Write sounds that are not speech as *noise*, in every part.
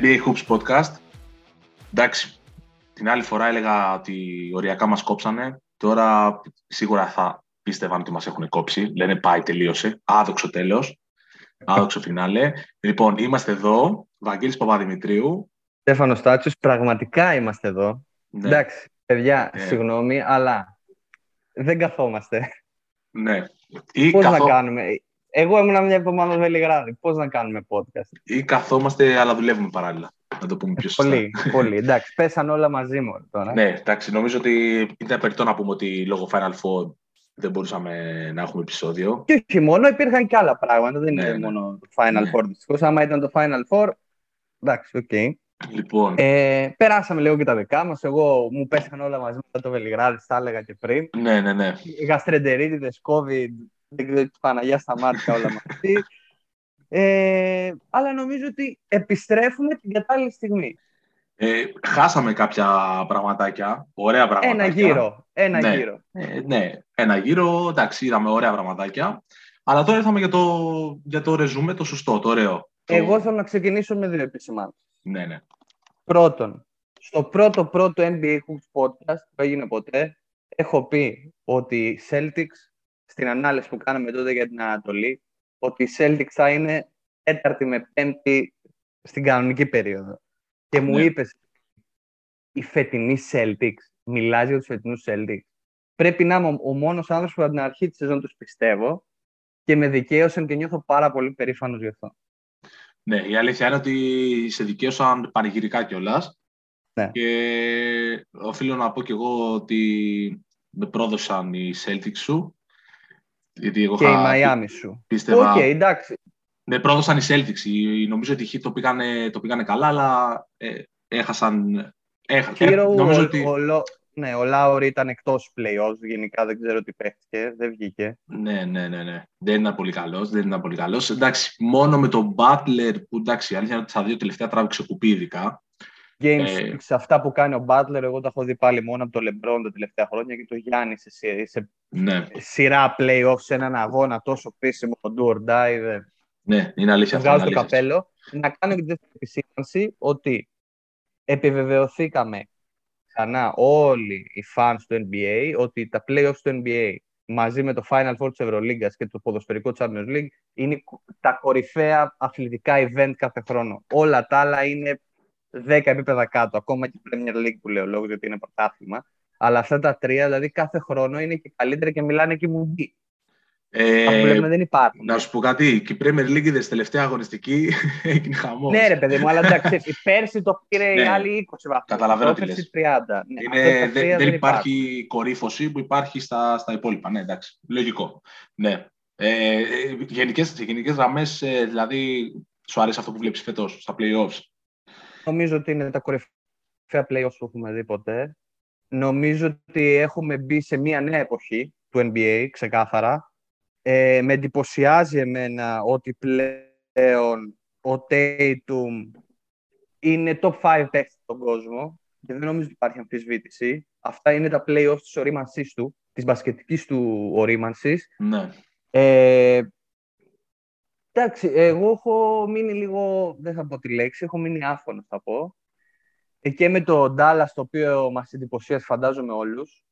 NBA Hoops Podcast. Εντάξει, την άλλη φορά έλεγα ότι οριακά μας κόψανε. Τώρα σίγουρα θα πίστευαν ότι μας έχουν κόψει. Λένε πάει, τελείωσε. Άδοξο τέλος. Άδοξο φινάλε. Λοιπόν, είμαστε εδώ. Βαγγέλης Παπαδημητρίου. Στέφανος Στάτσιος, πραγματικά είμαστε εδώ. Ναι. Εντάξει, παιδιά, Ναι. συγγνώμη, αλλά δεν καθόμαστε. Ναι. Ή, Πώς καθό- να κάνουμε; Εγώ ήμουν μια εβδομάδα Βελιγράδι. Πώς να κάνουμε podcast; ή καθόμαστε, αλλά δουλεύουμε παράλληλα. Να το πούμε πιο σωστά. Πολύ, πολύ. Εντάξει, πέσαν όλα μαζί μου τώρα. Ναι, εντάξει, νομίζω ότι ήταν περιττό να πούμε ότι λόγω Final Four δεν μπορούσαμε να έχουμε επεισόδιο. Και όχι μόνο, υπήρχαν και άλλα πράγματα. Δεν Ναι, είναι ναι. μόνο το Final Ναι. Four. Δυστυχώς, άμα ήταν το Final Four, εντάξει, οκ. Λοιπόν, Ε, περάσαμε λίγο και τα δικά μας. Εγώ μου πέσαν όλα μαζί μετά το Βελιγράδι, τα έλεγα και πριν. ναι, ναι, ναι. γαστρεντερίτιδες, COVID, δεν ξέρω τι Παναγιά σταμάτηκα όλα μαζί. Ε, αλλά νομίζω ότι επιστρέφουμε την κατάλληλη στιγμή. Ε, χάσαμε κάποια πραγματάκια, ωραία πραγματάκια. Ένα γύρο. Ένα Ναι. γύρο. Ε, ναι, ένα γύρο, εντάξει, είδαμε ωραία πραγματάκια. Αλλά τώρα ήρθαμε για το, για το ρεζούμε, το σωστό, το ωραίο. Το- Εγώ θέλω να ξεκινήσω με δύο επισημάνσεις. Ναι, ναι. Πρώτον, στο πρώτο πρώτο NBA Hoops podcast που έγινε ποτέ, έχω πει ότι οι Celtics, στην ανάλυση που κάναμε τότε για την Ανατολή, ότι οι Celtics θα είναι τέταρτη με πέμπτη στην κανονική περίοδο. Και μου Ναι. είπες, οι φετινοί Celtics, μιλάς για τους φετινούς Celtics, πρέπει να είμαι ο, ο μόνος άνθρωπος που από την αρχή της σεζόν τους πιστεύω και με δικαίωσαν και νιώθω πάρα πολύ περήφανος γι' αυτό. Ναι, η αλήθεια είναι ότι σε δικαίωσαν πανηγυρικά κιόλας. Ναι. Και οφείλω να πω κι εγώ ότι με πρόδωσαν οι Celtics σου. Γιατί εγώ Και η είχα- Μαϊάμι σου. πίστευα... Οκ, εντάξει. Με πρόδωσαν οι Celtics. Οι- Νομίζω ότι οι Heat το πήγανε, το πήγανε καλά, αλλά ε, έχασαν... Έχα, ε, Hero, νομίζω ο, ότι... ο, Λο- ναι, ο Λάουρη ήταν εκτός playoffs, γενικά δεν ξέρω τι παίχτηκε, δεν βγήκε. Ναι, ναι, ναι, ναι. Δεν ήταν πολύ καλός. Δεν ήταν πολύ καλός. Εντάξει, μόνο με τον Butler που εντάξει, η αλήθεια είναι ότι στα δύο τελευταία τράβηξε κουπί ειδικά. Game Ε. 6, αυτά που κάνει ο Butler, εγώ τα έχω δει πάλι μόνο από το LeBron τα τελευταία χρόνια και το Γιάννη σε, σε, σε Ναι, σειρά playoffs, σε έναν αγώνα τόσο κρίσιμο, do or die, δεν ναι, είναι αλήθεια Του αυτό. βγάζω είναι το αλήθεια. καπέλο. Να κάνω και τη δεύτερη επισήμανση ότι επιβεβαιωθήκαμε ξανά όλοι οι fans του NBA ότι τα playoffs του NBA μαζί με το Final Four της Ευρωλίγκας και το ποδοσφαιρικό Champions League είναι τα κορυφαία αθλητικά event κάθε χρόνο. Όλα τα άλλα είναι 10 επίπεδα κάτω, ακόμα και η Premier League που λέω λόγω γιατί είναι πρωτάθλημα. Αλλά αυτά τα τρία, δηλαδή κάθε χρόνο είναι και καλύτερα και μιλάνε και μουμπί. Ε, Αυτά που λέμε δεν υπάρχουν. να σου πω κάτι, και η Premier League είδες τελευταία αγωνιστική *laughs* έγινε χαμός. Ναι, ρε παιδί μου, αλλά εντάξει, η πέρσι το πήρε η Ναι. άλλη 20 βαθμούς. Καταλαβαίνω τι πρόπερσι λες. 30. Ναι, Είναι, αυτά τα δεν, τρία δεν υπάρχουν. υπάρχει κορύφωση που υπάρχει στα, στα υπόλοιπα. Ναι, εντάξει. Λογικό. Ναι. Ε, ε, γενικές, σε γενικές γραμμές, ε, δηλαδή, σου αρέσει αυτό που βλέπεις φέτος, στα play-offs; Νομίζω ότι είναι τα κορυφαία playoffs που έχουμε δει ποτέ. Νομίζω ότι έχουμε μπει σε μια νέα εποχή του NBA, ξεκάθαρα. Ε, με εντυπωσιάζει εμένα ότι πλέον ο Tatum είναι top 5 παίκτης στον κόσμο και δεν νομίζω ότι υπάρχει αμφισβήτηση. Αυτά είναι τα playoffs της ορίμανσής του, της μπασκετικής του ορίμανσης. Ναι. Ε, εντάξει, εγώ έχω μείνει λίγο, δεν θα πω τη λέξη, έχω μείνει άφωνος θα πω. Ε, και με το Dallas το οποίο μας εντυπωσίασε φαντάζομαι όλους,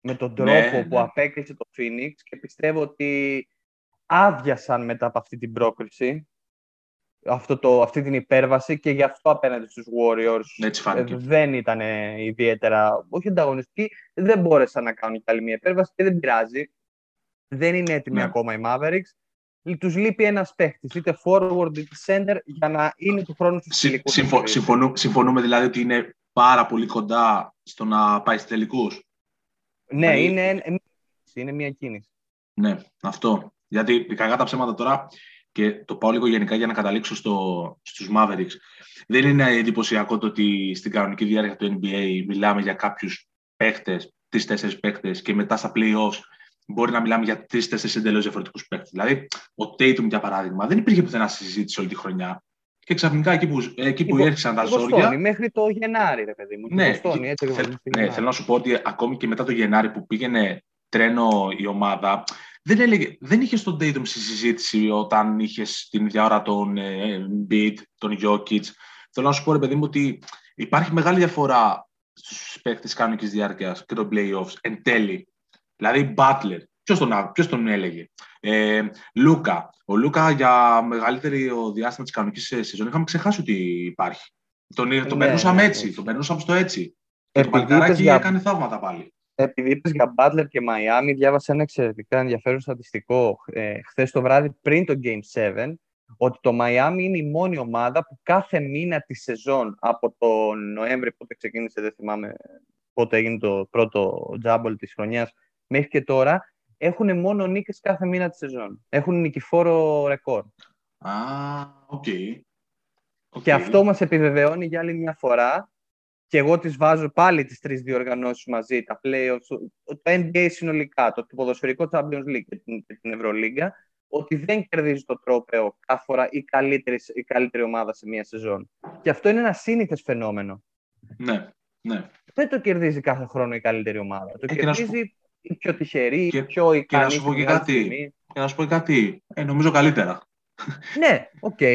με τον τρόπο Ναι, που ναι. απέκλεισε το Phoenix και πιστεύω ότι άδειασαν μετά από αυτή την πρόκριση, αυτό το, αυτή την υπέρβαση και γι' αυτό απέναντι στους Warriors Έτσι ε, φάνηκε. δεν ήταν ιδιαίτερα, όχι ανταγωνιστικοί, δεν μπόρεσαν να κάνουν κι άλλη μια υπέρβαση και δεν πειράζει. Δεν είναι έτοιμοι Ναι. ακόμα οι Mavericks. Τους λείπει ένας παίχτης, είτε forward είτε center, για να είναι του χρόνου στους Συ- τελικούς. συμφω- MVP. συμφωνού- συμφωνούμε δηλαδή ότι είναι πάρα πολύ κοντά στο να πάει στους τελικούς. Ναι, Δηλαδή- είναι, ένα- είναι μια κίνηση. Ναι, αυτό. Γιατί κακά τα ψέματα τώρα και το πάω λίγο γενικά για να καταλήξω στο, στους Mavericks. Δεν είναι εντυπωσιακό το ότι στην κανονική διάρκεια του NBA μιλάμε για κάποιους παίχτες, τρεις-τέσσερις παίχτες και μετά στα playoffs μπορεί να μιλάμε για τρεις-τέσσερις εντελώς διαφορετικούς παίχτες. Δηλαδή, ο Tatum για παράδειγμα δεν υπήρχε πουθενά συζήτηση όλη τη χρονιά. Και ξαφνικά εκεί που, εκεί που Η Βο- έρχισαν τα η ζόρια. Βοστόνη, μέχρι το Γενάρη, ρε παιδί μου. Ναι, η Βοστόνη, έτσι Θέλ- ακριβώς, στο ναι, Γενάρη. θέλω να σου πω ότι ακόμη και μετά το Γενάρη που πήγαινε τρένο η ομάδα, δεν, έλεγε, δεν είχε στον Tatum στη συζήτηση όταν είχες την ίδια ώρα τον ε, Embiid, τον Jokic, θέλω να σου πω, ρε παιδί μου, ότι υπάρχει μεγάλη διαφορά στους παίκτες κανονική διάρκειας και των playoffs εν τέλει. Δηλαδή, Butler, ποιος τον, ποιος τον έλεγε; Ε, Λούκα. Ο Λούκα για μεγαλύτερη διάστημα της κανονικής σεζόν είχαμε ξεχάσει ότι υπάρχει. Τον, τον ναι, περνούσαμε ναι, έτσι, ναι. τον περνούσαμε στο έτσι. Και το παλικάράκι για... έκανε θαύματα πάλι. Επειδή είπες για Butler και Miami, διάβασα ένα εξαιρετικά ενδιαφέρον στατιστικό ε, χθες το βράδυ πριν το Game 7, ότι το Miami είναι η μόνη ομάδα που κάθε μήνα της σεζόν από τον Νοέμβρη, πότε ξεκίνησε, δεν θυμάμαι πότε έγινε το πρώτο τζάμπολ της χρονιάς, μέχρι και τώρα, έχουν μόνο νίκες κάθε μήνα της σεζόν. Έχουν νικηφόρο ρεκόρ. Α, οκ. Και αυτό μας επιβεβαιώνει για άλλη μια φορά και εγώ τις βάζω πάλι τις τρεις διοργανώσεις μαζί, τα playoffs, το NBA συνολικά, το ποδοσφαιρικό Champions League και την, Ευρωλίγκα, ότι δεν κερδίζει το τρόπαιο κάθε φορά η καλύτερη, η καλύτερη ομάδα σε μια σεζόν. Και αυτό είναι ένα σύνηθες φαινόμενο. Ναι, ναι. Δεν το κερδίζει κάθε χρόνο η καλύτερη ομάδα. Το ε, κερδίζει η πιο τυχερή, η πιο ικανή. Και να σου πω και κάτι. Και να σου πω κάτι. Ε, νομίζω καλύτερα. Ναι, οκ. *laughs*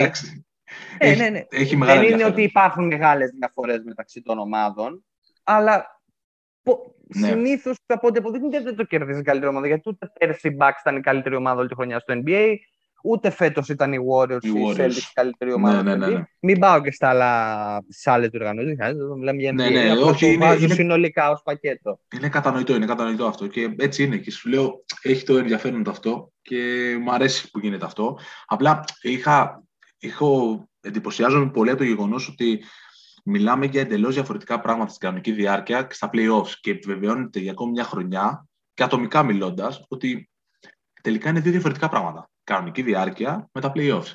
Okay. Ναι, ναι, ναι. Έχει Δεν είναι ότι υπάρχουν μεγάλες διαφορές μεταξύ των ομάδων, αλλά ναι. συνήθως από ό,τι αποδείχνεται δεν το κερδίζει η καλύτερη ομάδα. Γιατί ούτε πέρσι η Bucks ήταν η καλύτερη ομάδα όλη τη χρονιά στο NBA, ούτε φέτος ήταν οι Warriors, οι Warriors. Celtics η καλύτερη ομάδα. Ναι, ναι, ναι, ναι. Μην πάω και στα άλλα, στι άλλε οργανώσει. Μιλάμε για NBA. Ναι, ναι, όχι, είναι, είναι, συνολικά ως πακέτο. Είναι κατανοητό, είναι κατανοητό αυτό. Και έτσι είναι. Και σου λέω, έχει το ενδιαφέρον αυτό και μου αρέσει που γίνεται αυτό. Απλά είχα έχω, εντυπωσιάζομαι πολύ από το γεγονός ότι μιλάμε για εντελώς διαφορετικά πράγματα στην κανονική διάρκεια και στα playoffs και επιβεβαιώνεται για ακόμη μια χρονιά και ατομικά μιλώντας ότι τελικά είναι δύο διαφορετικά πράγματα. Κανονική διάρκεια με τα playoffs.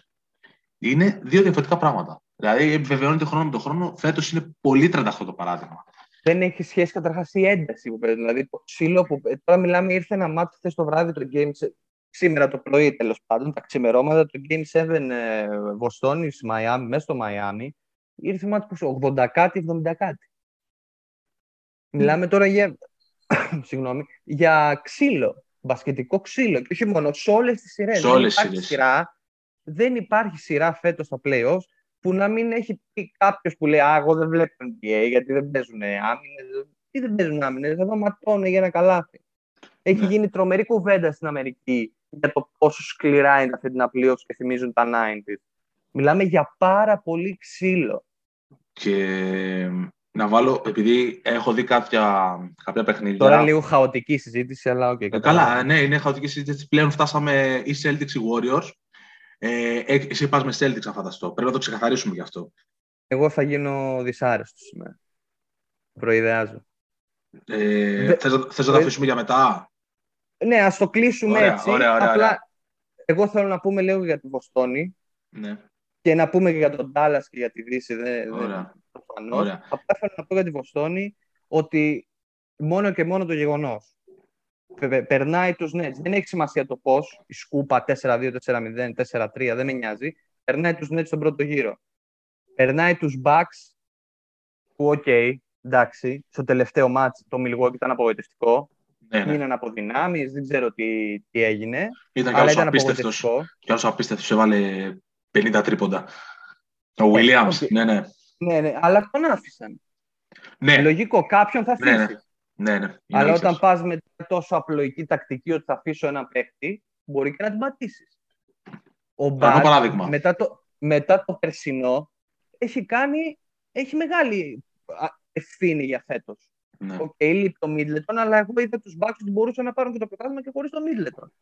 Είναι δύο διαφορετικά πράγματα. Δηλαδή, επιβεβαιώνεται χρόνο με τον χρόνο. Φέτος είναι πολύ τρανταχτό το παράδειγμα. Δεν έχει σχέση καταρχάς η ένταση που παίζει. Δηλαδή, το ξύλο που. Τώρα μιλάμε, ήρθε ένα μάτι χθες το βράδυ το Game σήμερα το πρωί τέλος πάντων, τα ξημερώματα του Game 7 ε, Βοστόνης, Μαϊάμι, μέσα στο Μαϊάμι, ήρθε μάτι που 80 κάτι, 70 κάτι. Μιλάμε τώρα για, *coughs* συγγνώμη, για ξύλο, μπασκετικό ξύλο. Και όχι μόνο, σε όλες τις σειρές. Σε όλες τις σειρά. Δεν υπάρχει σειρά φέτος στα playoffs που να μην έχει πει κάποιος που λέει Α, εγώ δεν βλέπω NBA γιατί δεν παίζουν άμυνες. Τι δεν παίζουν άμυνες, εδώ ματώνε για ένα καλάθι. Έχει ναι. γίνει τρομερή κουβέντα στην Αμερική για το πόσο σκληρά είναι αυτή την απλήωση και θυμίζουν τα 90s. Μιλάμε για πάρα πολύ ξύλο. Και να βάλω, επειδή έχω δει κάποια, κάποια παιχνίδια. Τώρα είναι λίγο χαοτική συζήτηση, αλλά OK. Okay, καλά, ναι, είναι χαοτική συζήτηση. Πλέον φτάσαμε ή Celtics ή Warriors. Ε, εσύ πας με Celtics, να φανταστώ. Πρέπει να το ξεκαθαρίσουμε γι' αυτό. Εγώ θα γίνω δυσάρεστος σήμερα. Προϊδεάζω. Ε, Θες, θες να το αφήσουμε για μετά; Ναι, ας το κλείσουμε ωραία, έτσι. Ωραία, ωραία, Απλά, εγώ θέλω να πούμε λίγο για τη Βοστόνη. Ναι. Και να πούμε και για τον Ντάλας και για τη Δύση. Δεν, ωραία. προφανώς. Απλά θέλω να πω για τη Βοστόνη ότι μόνο και μόνο το γεγονός. Περνάει τους Nets. Δεν έχει σημασία το πώς. Η σκούπα 4-2, 4-0, 4-3, δεν με νοιάζει. Περνάει τους Nets στον πρώτο γύρο. Περνάει τους Bucks που, OK, okay, εντάξει, στο τελευταίο ματς το Milwaukee ήταν απογοητευτικό. Ναι, ναι. Μείναν από δυνάμεις, δεν ξέρω τι, τι έγινε. Ήταν αλλά ήταν απίστευτος. Κι άλλος απίστευτος, έβαλε 50 τρίποντα. Ο Williams, okay. ναι, ναι. Ναι, ναι, αλλά τον άφησαν. Ναι. Λογικό, κάποιον θα αφήσει. Ναι, ναι. ναι, ναι. Αλλά όταν πας με τόσο απλοϊκή τακτική ότι θα αφήσω ένα παίχτη, μπορεί και να την πατήσεις. Ο Μπάτ, μετά το, μετά το περσινό, έχει κάνει, έχει μεγάλη ευθύνη για φέτος. Ναι. OK, okay, λείπει το Μίντλετον, αλλά εγώ είδα τους Bucks ότι μπορούσαν να πάρουν και το πρωτάθλημα και χωρίς το Μίντλετον.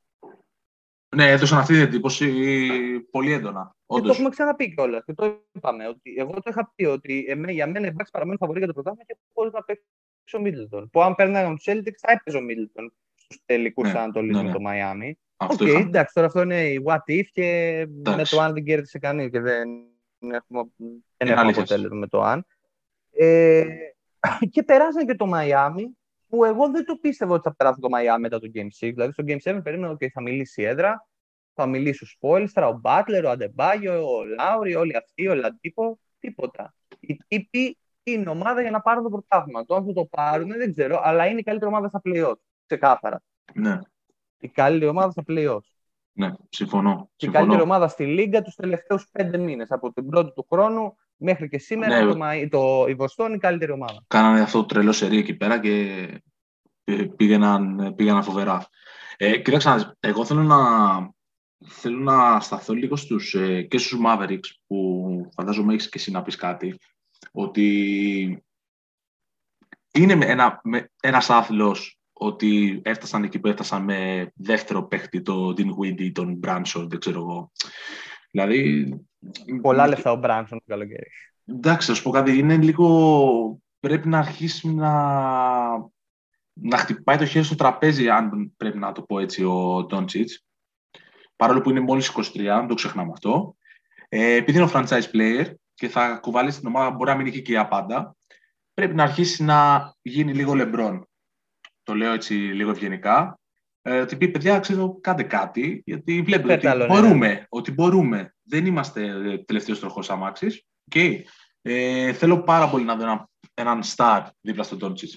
Ναι, έδωσαν αυτή την εντύπωση πολύ έντονα. Και το έχουμε ξαναπεί κιόλας. Και το είπαμε. Ότι εγώ το είχα πει ότι εμέ, για μένα οι Bucks παραμένουν φαβορή για το πρωτάθλημα και χωρίς να παίξει ο Μίντλετον. Που αν παίρναγαν τους Celtics θα έπαιζε ο Μίντλετον στους τελικούς ναι, Ανατολής με ναι, ναι. το Μαϊάμι. OK, okay, εντάξει, τώρα αυτό είναι η what if και εντάξει. με το αν δεν κέρδισε κανείς και δεν έχουμε, δεν έχουμε αποτέλεσμα με το αν. Ε, και περάσανε και το Μαϊάμι, που εγώ δεν το πίστευα ότι θα περάσει το Μαϊάμι μετά το Game 6. Δηλαδή στο Game 7 περίμενα ότι θα μιλήσει η έδρα, θα μιλήσει ο Σπόλιστρα, ο Μπάτλερ, ο Αντεμπάγιο, ο Λάουρι, όλοι αυτοί, ο Λαντίπο, τίποτα. Οι τύποι είναι ομάδα για να πάρουν το πρωτάθλημα. Το αν θα το πάρουν δεν ξέρω, αλλά είναι η καλύτερη ομάδα στα playoff. Ξεκάθαρα. Ναι. Η καλύτερη ομάδα στα playoff. Ναι, συμφωνώ. Και η καλύτερη ομάδα στη Λίγκα τους τελευταίους πέντε μήνες. Από την πρώτη του χρόνου Μέχρι και σήμερα Ναι. το, Μαϊ- το, η Βοστόνη η καλύτερη ομάδα. Κάνανε αυτό το τρελό σερί εκεί πέρα και ε, πήγαιναν, πήγαιναν φοβερά. Ε, κοίταξε, να δεις, εγώ θέλω να, θέλω να σταθώ λίγο στους, ε, και στους Mavericks που φαντάζομαι έχεις και εσύ να πεις κάτι ότι είναι με ένα, με, ένας άθλος ότι έφτασαν εκεί που έφτασαν με δεύτερο παίχτη το Dean Windy, τον Branson, δεν ξέρω εγώ. Δηλαδή... Πολλά λεφτά ο Μπράνσον το καλοκαίρι. Εντάξει, θα σου πω κάτι. Είναι λίγο. Πρέπει να αρχίσει να, να χτυπάει το χέρι στο τραπέζι, αν πρέπει να το πω έτσι, ο Ντόντσιτς. Παρόλο που είναι μόλις 23, δεν το ξεχνάμε αυτό. Ε, επειδή είναι ο franchise player και θα κουβαλήσει την ομάδα, μπορεί να μην έχει και για πάντα. Πρέπει να αρχίσει να γίνει λίγο λεμπρόν. Το λέω έτσι λίγο ευγενικά. Ε, ότι πει, παιδιά, ξέρω, κάντε κάτι, γιατί βλέπετε Φέρτε ότι άλλο νερό. μπορούμε, ότι μπορούμε. Δεν είμαστε ε, τελευταίος τροχός αμάξης. Okay. Ε, θέλω πάρα πολύ να δω ένα, έναν star δίπλα στον Τόντσιτ.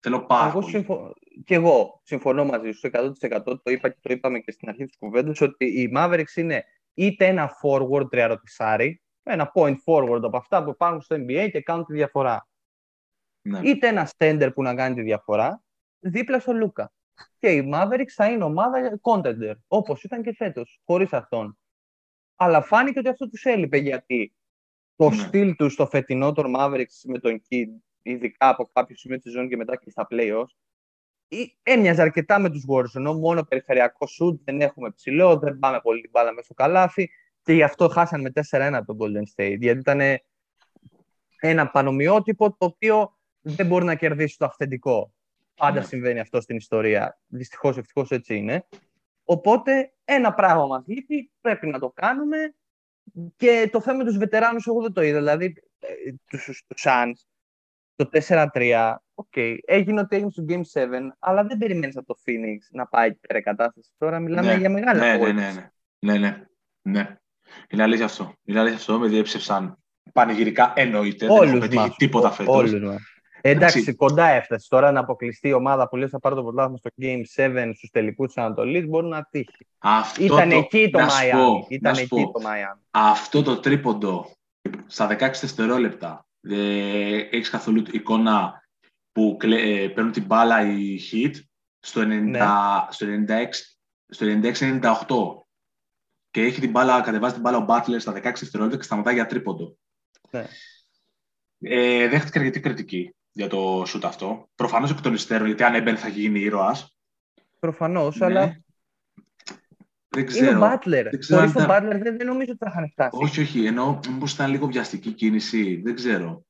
Θέλω πάρα Εγώ πολύ. συμφω... Και εγώ συμφωνώ μαζί σου 100%. Το είπα και το είπαμε και στην αρχή της κουβέντας ότι οι Mavericks είναι είτε ένα forward τριαρωτησάρι, ένα point forward από αυτά που υπάρχουν στο NBA και κάνουν τη διαφορά. Ναι. Είτε ένα stender που να κάνει τη διαφορά δίπλα στο Λούκα. Και οι Mavericks θα είναι ομάδα contender, όπως ήταν και φέτος, χωρίς αυτόν. Αλλά φάνηκε ότι αυτό τους έλειπε γιατί το Ναι. στυλ τους στο φετινό των Mavericks με τον Kid, ειδικά από κάποιο σημείο της ζώνης και μετά και στα playoffs, ή- έμοιαζε αρκετά με τους Warriors, ενώ μόνο περιφερειακό shoot, δεν έχουμε ψηλό, δεν πάμε πολύ την μπάλα μέσα στο καλάθι και γι' αυτό χάσαν με 4-1 από τον Golden State, γιατί ήταν ένα πανομοιότυπο το οποίο δεν μπορεί να κερδίσει το αυθεντικό. Πάντα Ναι. συμβαίνει αυτό στην ιστορία. Δυστυχώς, ευτυχώς έτσι είναι. Οπότε ένα πράγμα μας λείπει, πρέπει να το κάνουμε και το θέμα με τους βετεράνους εγώ δεν το είδα. Δηλαδή, ε, τους, τους Suns, το 4-3, οκ, έγινε ό,τι έγινε στο Game 7, αλλά δεν περιμένεις από το Phoenix να πάει εκεί πέρα η κατάσταση. Τώρα μιλάμε Ναι, για μεγάλη ναι, ναι, απογοήτευση. ναι, ναι, ναι, ναι, ναι. Είναι αλήθεια αυτό. Είναι αλήθεια αυτό. Με διέψευσαν πανηγυρικά εννοείται. δεν έχω Όλους πετύχει μας. τίποτα Ό- φέτος. Όλους μας. Εντάξει, Εντάξει. κοντά έφτασε. Τώρα να αποκλειστεί η ομάδα που λες θα πάρει το πρωτάθλημα στο Game 7 στους τελικούς της Ανατολής μπορεί να τύχει. Αυτό Ήταν το- εκεί το να σου πω, Miami. Ήταν να σου εκεί πω. το Miami. αυτό το τρίποντο στα 16 δευτερόλεπτα ε, έχεις καθόλου εικόνα που κλε- ε, παίρνουν την μπάλα οι hit στο, 90, Ναι. στο 96 στο 96-98 και έχει την μπάλα, κατεβάζει την μπάλα ο Butler στα 16 δευτερόλεπτα και σταματάει για τρίποντο. Ναι. Ε, δέχτηκε αρκετή κριτική για το shoot αυτό. Προφανώς εκ των υστέρων, γιατί αν έμπαινε θα γίνει ήρωας. Προφανώς, Ναι. αλλά Δεν είναι ξέρω. ο Butler. δεν ξέρω Χωρίς αν τον ήταν- Butler δεν, δεν νομίζω ότι θα είχαν φτάσει. Όχι, όχι. Ενώ μήπως ήταν λίγο βιαστική κίνηση. Δεν ξέρω.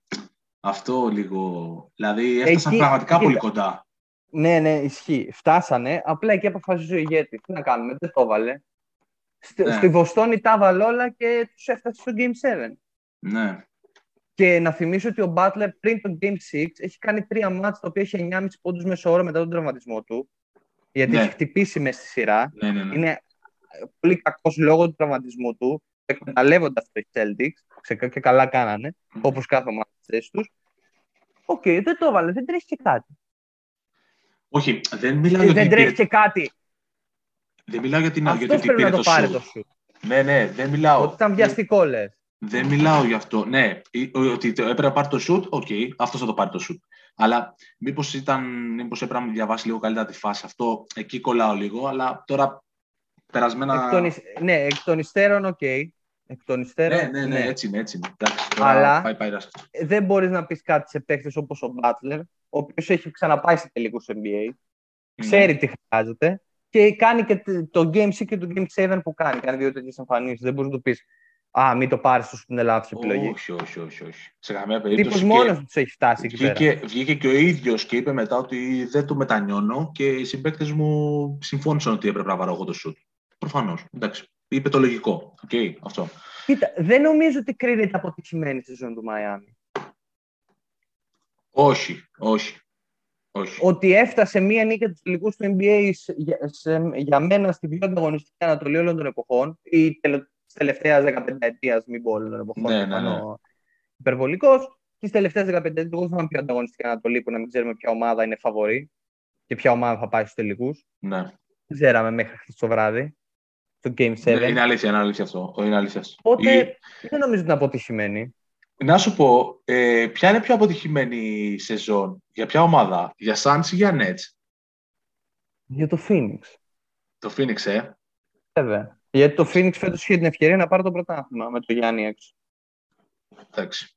Αυτό λίγο. Δηλαδή έφτασαν Εκεί- πραγματικά κοίτα. πολύ κοντά. Ναι, ναι, ισχύει. Φτάσανε. Απλά εκεί αποφασίζει ο ηγέτη. Τι να κάνουμε, δεν το έβαλε. Στη, Ναι. στη Βοστόνη τα έβαλε όλα και τους έφτασε στο Game 7. Ναι. Και να θυμίσω ότι ο Butler πριν το Game 6 έχει κάνει τρία μάτς τα οποία έχει 9,5 πόντους μέσω όρο μετά τον τραυματισμό του. Γιατί Ναι. έχει χτυπήσει μέσα στη σειρά. Ναι, ναι, ναι. Είναι ε, πολύ κακός λόγω του τραυματισμού του. Εκμεταλλεύονται αυτό οι Celtics. Ξεκα- Και καλά κάνανε. Όπως κάθε ομάδα στις θέσεις τους. Οκ, δεν το έβαλε. Δεν τρέχει και κάτι. Όχι, δεν μιλάω για δεν την τρέχει πήρε- και κάτι. Δεν μιλάω για την για το Αυτό ότι πρέπει να πήρε το το πάρει shoot. το shoot. Ναι, ναι, δεν μιλάω. Ότι ήταν βιαστικό, λες. Δεν μιλάω γι' αυτό. Ναι, ή- ότι το έπρεπε να πάρει το shoot, OK, αυτός θα το πάρει το shoot. Αλλά μήπως ήταν, μήπως έπρεπε να διαβάσει λίγο καλύτερα τη φάση. Αυτό εκεί κολλάω λίγο, αλλά τώρα περασμένα. Εκ των, υσ- ναι, εκ των υστέρων, οκ. Εκ των υστέρων, Ναι, ναι, ναι, έτσι είναι, έτσι είναι. Εντάξει, τώρα Αλλά- πάει, πάει ράστα. Ε, Δεν μπορείς να πεις κάτι σε παίχτε όπως ο Butler, ο οποίος έχει ξαναπάει σε τελικούς NBA, ξέρει τι χρειάζεται και κάνει και τ- το Game 6 και το Game 7 που κάνει. Κάνει δύο τέτοιες εμφανίσεις. Δεν μπορείς να του πεις Α, μην το πάρεις σου στην λάθο επιλογή. Όχι, όχι, όχι, όχι. Σε καμία Τύπος περίπτωση. μόνος Και τους έχει φτάσει εκεί πέρα. βγήκε, βγήκε και ο ίδιος και είπε μετά ότι δεν το μετανιώνω και οι συμπαίκτες μου συμφώνησαν ότι έπρεπε να πάρω εγώ το σουτ. Προφανώς. Εντάξει. Είπε το λογικό. Οκ, αυτό. Κοίτα, δεν νομίζω ότι κρίνεται αποτυχημένη η σεζόν του Μαϊάμι. Όχι, όχι. όχι. Ότι έφτασε μία νίκη τους τελικούς του NBA σε- για, σε- για μένα στην πιο ανταγωνιστική Ανατολή όλων των εποχών ή τελε, της τελευταίας 15ετίας, μην πω όλων των εποχών. Ναι, ναι, ναι, ναι. Υπερβολικός. Της τελευταίας 15ετίας, εγώ θυμάμαι πιο ανταγωνιστική Ανατολή που να μην ξέρουμε ποια ομάδα είναι φαβορή και ποια ομάδα θα πάει στους τελικούς. Ναι. Δεν ξέραμε μέχρι χθες το βράδυ. στο Game 7. Ναι, είναι αλήθεια, είναι αλήθεια αυτό. Είναι αλήθεια αυτό. Οπότε Η- δεν νομίζω ότι είναι αποτυχημένη. Να σου πω, ε, ποια είναι η πιο αποτυχημένη σεζόν, για ποια ομάδα, για Suns ή για Nets, Για το Phoenix. το Phoenix, ε. Βέβαια. Γιατί το Phoenix φέτος είχε την ευκαιρία να πάρει το πρωτάθλημα με το Γιάννη έξω. Εντάξει.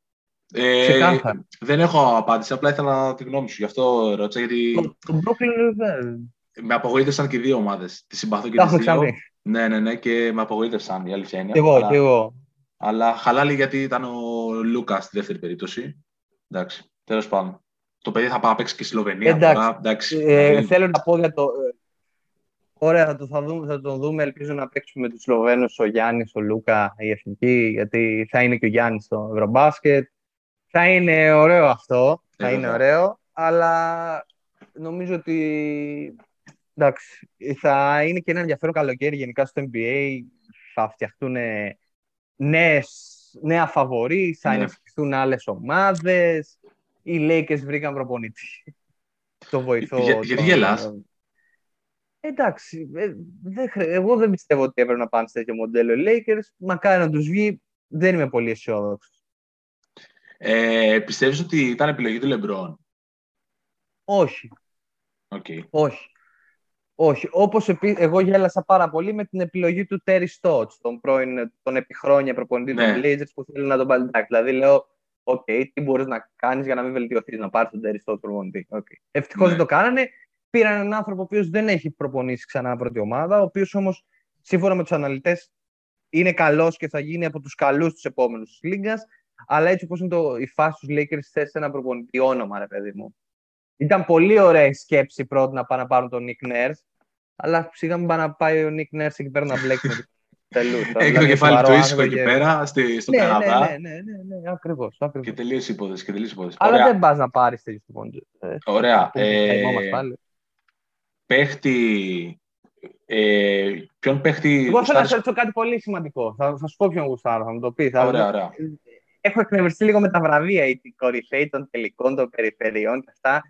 Ε, Ξεκάθαρα. δεν έχω απάντηση, απλά ήθελα τη γνώμη σου. Γι' αυτό ρώτησα, γιατί Το, το Brooklyn δεν. με απογοήτευσαν και οι δύο ομάδες. Τη συμπαθώ και Τα τις έχουμε δύο. ξαναπεί. Ναι, ναι, ναι, και με απογοήτευσαν η αλήθεια είναι. Κι εγώ, αλλά, κι εγώ. αλλά χαλάλι γιατί ήταν ο Λούκας στη δεύτερη περίπτωση. Εντάξει, τέλος πάντων. Το παιδί θα πάει να παίξει και στη Σλοβενία. Εντάξει. Τώρα, εντάξει. Ε, δηλαδή, θέλω να πω για το. Ε, Ωραία, θα, το, θα, δούμε, θα τον δούμε. Ελπίζω να παίξουμε με τους Σλοβαίνους, ο Γιάννης, ο Λούκα, η εθνική, γιατί θα είναι και ο Γιάννης στο Ευρωμπάσκετ. Θα είναι ωραίο αυτό. Ε, θα είναι βέβαια. ωραίο. Αλλά νομίζω ότι. Εντάξει, θα είναι και ένα ενδιαφέρον καλοκαίρι γενικά στο NBA. Θα φτιαχτούν νέες, νέα φαβορή, θα Ναι. ενισχυθούν άλλες ομάδες. Οι Lakers βρήκαν προπονητή. Το βοηθό. Για- γιατί τον- γελάς; Εντάξει, ε, δεν χρ- εγώ δεν πιστεύω ότι έπρεπε να πάνε σε τέτοιο μοντέλο οι Lakers. Μακάρι να τους βγει, δεν είμαι πολύ αισιόδοξος. ε, πιστεύεις ότι ήταν επιλογή του Λεμπρόν; Όχι, Οκ. όχι. Όχι. Όπως επί... εγώ γέλασα πάρα πολύ με την επιλογή του Terry Stotts, τον πρώην, τον επί χρόνια προπονητή Ναι. των Blazers που θέλει να τον πάρει. Εντάξει, Δηλαδή λέω, οκ, τι μπορείς να κάνεις για να μην βελτιωθείς, να πάρεις τον Terry Stotts προπονητή. Okay. Ευτυχώς Ναι. δεν το κάνανε. Πήραν έναν άνθρωπο ο οποίος δεν έχει προπονήσει ξανά πρώτη ομάδα, ο οποίος όμως σύμφωνα με τους αναλυτές είναι καλός και θα γίνει από τους καλούς τους επόμενους της Λίγκας, αλλά έτσι όπως είναι το, η φάση τους Lakers θες ένα προπονητή όνομα, ρε παιδί μου. Ήταν πολύ ωραία η σκέψη πρώτη να πάνε να πάρουν τον Nick Nurse, αλλά σιγά μην πάει να πάει ο Nick Nurse εκεί πέρα να μπλέξει με τους τελούς. Έχει το κεφάλι του ήσυχο εκεί πέρα, στη, στο Ναι, ναι, Καναδά. ναι, ναι, ναι, ναι, ακριβώς, ακριβώς. Και τελείωσε η υπόθεση. Και τελείωσε η υπόθεση. Αλλά Ωραία. δεν πας να πάρεις τέτοιους προπονητές. Ε, Ωραία. που θα μας Ε, πάλι. Παίχτη. Ε, ποιον παίχτη. Εγώ θέλω να γουστάρεις- σε ρωτήσω κάτι πολύ σημαντικό. Θα, θα σου πω ποιον γουστάρω, θα μου το πεις. Θα, Ωραία, ωραία. Έχω εκνευριστεί λίγο με τα βραβεία, οι κορυφαίοι των τελικών, των περιφερειών και αυτά.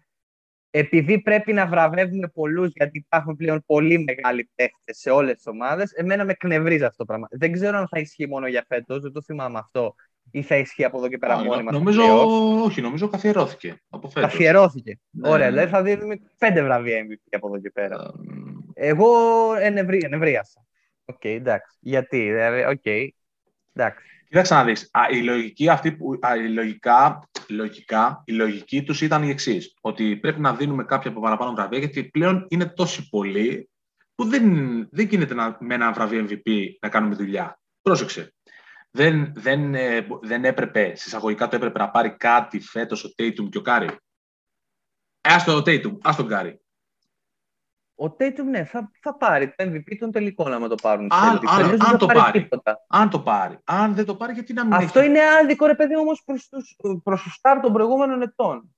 Επειδή πρέπει να βραβεύουμε πολλούς, γιατί υπάρχουν πλέον πολύ μεγάλοι παίχτες σε όλες τις ομάδες, εμένα με εκνευρίζει αυτό το πράγμα. Δεν ξέρω αν θα ισχύει μόνο για φέτος, δεν το θυμάμαι αυτό, ή θα ισχύει από εδώ και πέρα Α, μόνιμα. στο νομίζω, playoff; όχι, νομίζω καθιερώθηκε από φέτος. Καθιερώθηκε. Ναι, Ωραία, ναι. δηλαδή θα δίνουμε πέντε βραβεία MVP από εδώ και πέρα. Ε, μ, Εγώ νευρί, νευρίασα. Οκ, εντάξει. Γιατί, δηλαδή, οκ. Εντάξει. Κοίταξε να δεις. Α, η λογική αυτή που, α, η λογικά, λογικά, η λογική τους ήταν η εξής. Ότι πρέπει να δίνουμε κάποια από παραπάνω βραβεία, γιατί πλέον είναι τόσοι πολλοί που δεν, δεν γίνεται να, με ένα βραβείο MVP να κάνουμε δουλειά. Πρόσεξε. Δεν, δεν, ε, δεν έπρεπε, σε εισαγωγικά το έπρεπε να πάρει κάτι φέτος ο Tatum και ο Κάρι. Ε, Ας το Tatum, ας τον Κάρι. Ο Tatum, ναι, θα, θα πάρει το MVP των τελικών άμα το πάρουν. οι Αν- Celtics. αν- Αλλιώς δεν αν θα το πάρει πάρει. τίποτα. Αν το πάρει. Αν δεν το πάρει, γιατί να μην Αυτό έχει; είναι άδικο, ρε παιδί, όμως προς, τους, προς το σταρ των προηγούμενων ετών.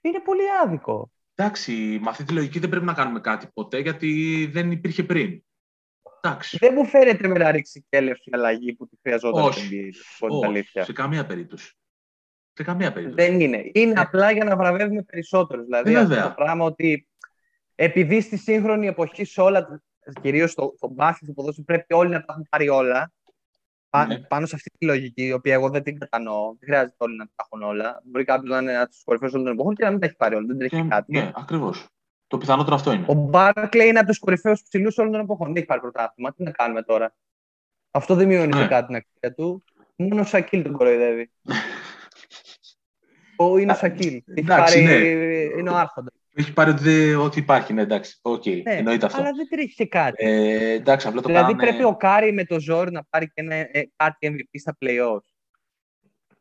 Είναι πολύ άδικο. Εντάξει, με αυτή τη λογική δεν πρέπει να κάνουμε κάτι ποτέ, γιατί δεν υπήρχε πριν. Εντάξει. Δεν μου φαίνεται να με ρίξει και η αλλαγή που τη χρειαζόταν Όχι. στην NBA. να πω την Όχι, αλήθεια. σε καμία περίπτωση. Σε καμία περίπτωση. Δεν είναι. Είναι Ε. απλά για να βραβεύουμε περισσότερους. Δηλαδή Ε, αυτό βέβαια. το πράγμα ότι επειδή στη σύγχρονη εποχή σε όλα, κυρίως στο, στο μπάσκετ, στο ποδόσφαιρο, πρέπει όλοι να τα έχουν πάρει όλα. πα- Ναι. Πάνω σε αυτή τη λογική, η οποία εγώ δεν την κατανοώ. Δεν χρειάζεται όλοι να τα έχουν όλα. Μπορεί κάποιος να είναι από του κορυφαίους όλων των εποχών και να μην τα έχει πάρει όλα. Δεν τρέχει Και- κάτι. Ναι, ακριβώς. Το πιθανότερο αυτό είναι. Ο Μπάρκλεϊ είναι από τους κορυφαίους ψηλούς όλων των εποχών. Δεν έχει πάρει πρωτάθλημα. Τι να κάνουμε τώρα. Αυτό δεν μειώνει σε Ναι. κάτι την αξία του. Μόνο ο Shaquille τον κοροϊδεύει. Ο είναι ο Shaquille. Έχει εντάξει, πάρει... ναι. Είναι ο Άρχοντας. Έχει πάρει ότι, ότι υπάρχει, ναι, εντάξει. Οκ, Ναι, εννοείται αυτό. αλλά δεν τρέχει σε κάτι. Ε, εντάξει, απλά το δηλαδή κάναμε... πρέπει ο Κάρι με το ζόρι να πάρει και ένα, ε, κάτι MVP στα playoffs.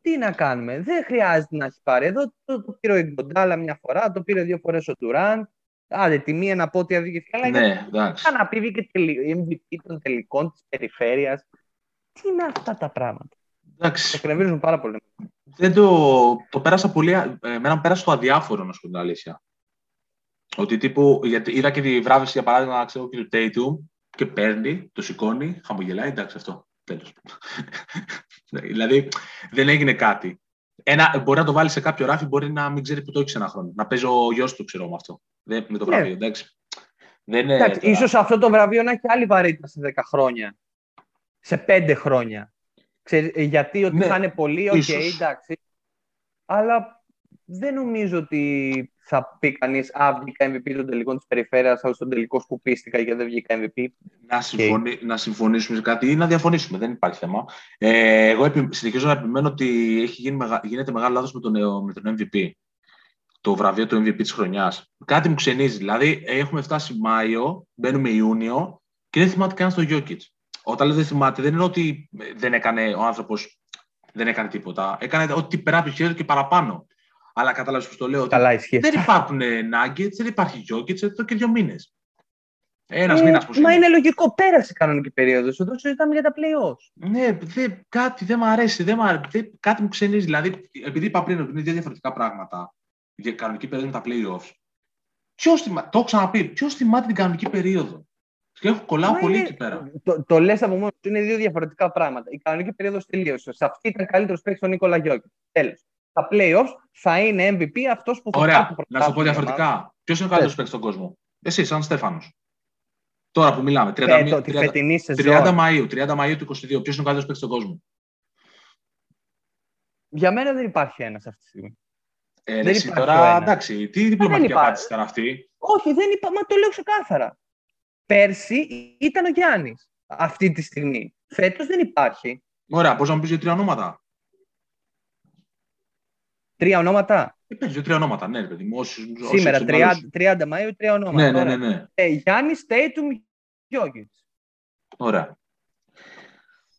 Τι να κάνουμε, δεν χρειάζεται να έχει πάρει. Εδώ το, το πήρε ο Iguodala μια φορά, το πήρε δύο φορές ο Τουράν. Άντε, τη μία να πω ότι αδικήθη, αλλά είναι Ναι, εντάξει. αναπήβη και τελει... MVP των τελικών της περιφέρειας. Τι είναι αυτά τα πράγματα; Με εντάξει. εκνευρίζουν πάρα πολύ. Δεν το, το πέρασα πολύ. ε, Εμένα μου πέρασε το αδιάφορο, να σου πω την αλήθεια. Ότι τύπου, γιατί είδα και τη βράβευση για παράδειγμα ξέρω, και του Tatum και παίρνει, το σηκώνει, χαμογελάει, εντάξει αυτό. Τέλος. *laughs* δηλαδή δεν έγινε κάτι. Ένα, μπορεί να το βάλει σε κάποιο ράφι, μπορεί να μην ξέρει που το έχεις ένα χρόνο. Να παίζει ο γιος του, ξέρω με αυτό. Δεν, με το Ναι. βραβείο, εντάξει. Δεν είναι Εντάξει, τώρα- ίσως αυτό το βραβείο να έχει άλλη βαρύτητα σε 10 χρόνια. Σε 5 χρόνια. Ξέρεις, ε, γιατί ότι Ναι, θα είναι πολύ, οκ, ίσως. εντάξει. Αλλά δεν νομίζω ότι θα πει κανείς Α, βγήκα MVP των τελικών της περιφέρειας, αλλά στον τελικό σκουπίστηκα και δεν βγήκα MVP. να, συμφωνεί, να συμφωνήσουμε σε κάτι ή να διαφωνήσουμε. Δεν υπάρχει θέμα. Ε, εγώ επι, συνεχίζω να επιμένω ότι έχει γίνει, μεγα- γίνεται μεγάλο λάθος με τον, ε, με τον MVP. Το βραβείο του MVP της χρονιάς. Κάτι μου ξενίζει. Δηλαδή, έχουμε φτάσει Μάιο, μπαίνουμε Ιούνιο και δεν θυμάται καν στο Jokic. Όταν λέω δεν θυμάται, δεν είναι ότι ε, δεν έκανε ο άνθρωπος δεν έκανε τίποτα. Έκανε ό,τι περνάει από το χέρι του και παραπάνω. Αλλά κατάλαβε πώς το λέω. ότι Καλά, ισχύει. δεν υπάρχουν ε, nuggets, δεν υπάρχει Jokic εδώ και δύο μήνες. Ένας Ε, μήνας πώ Μα είναι λογικό, πέρασε η κανονική περίοδος. Εδώ συζητάμε για τα playoffs. Ναι, δε, κάτι δεν μ' αρέσει. Δεν μ' αρέσει δε, κάτι μου ξενίζει. Δηλαδή, επειδή είπα πριν ότι είναι δύο διαφορετικά πράγματα για κανονική περίοδο με τα playoffs. Ποιος θυμά... Το έχω ξαναπεί. Ποιος θυμάται την κανονική περίοδο; Και έχω κολλάω Μα πολύ είναι- εκεί πέρα. Το, το λες από μόνος του είναι δύο διαφορετικά πράγματα. Η κανονική περίοδος τελείωσε. Σε αυτή ήταν καλύτερος παίκτης ο Νίκολα Γιώκη. Τέλος. Τα playoffs θα είναι MVP αυτός που θα Ωραία. πάρει το Να σου το πω πρωτάθλημα. διαφορετικά. Ποιος είναι ο καλύτερος παίκτης στον κόσμο; Εσύ, σαν Στέφανος. Τώρα που μιλάμε. 30, Φέτο, τη 30, φετινή 30 σεζόν. Μαΐου, 30 Μαΐου του 22. Ποιος είναι ο καλύτερος παίκτης στον κόσμο; Για μένα δεν υπάρχει ένας αυτή τη στιγμή. Ε, Δεν ρε, εσύ υπάρχει ο τώρα, ένας. εντάξει, τι διπλωματική υπάρχει. απάντηση ήταν αυτή; Όχι, δεν είπα, μα το λέω ξεκάθαρα. Πέρσι ήταν ο Γιάννης αυτή τη στιγμή. Φέτος δεν υπάρχει. Ωραία, πώς να μου πεις δύο-τρία ονόματα; Τρία ονόματα; Ε, πες δύο-τρία ονόματα, ναι, ρε παιδί μου. όσους- όσους Σήμερα, εξομάλωσες. 30, 30 Μαΐου, τρία ονόματα. Ναι, ναι, Ωραία. ναι, ναι. Ε, Γιάννης, Στέιτουμ, Γιώργης. Ωραία.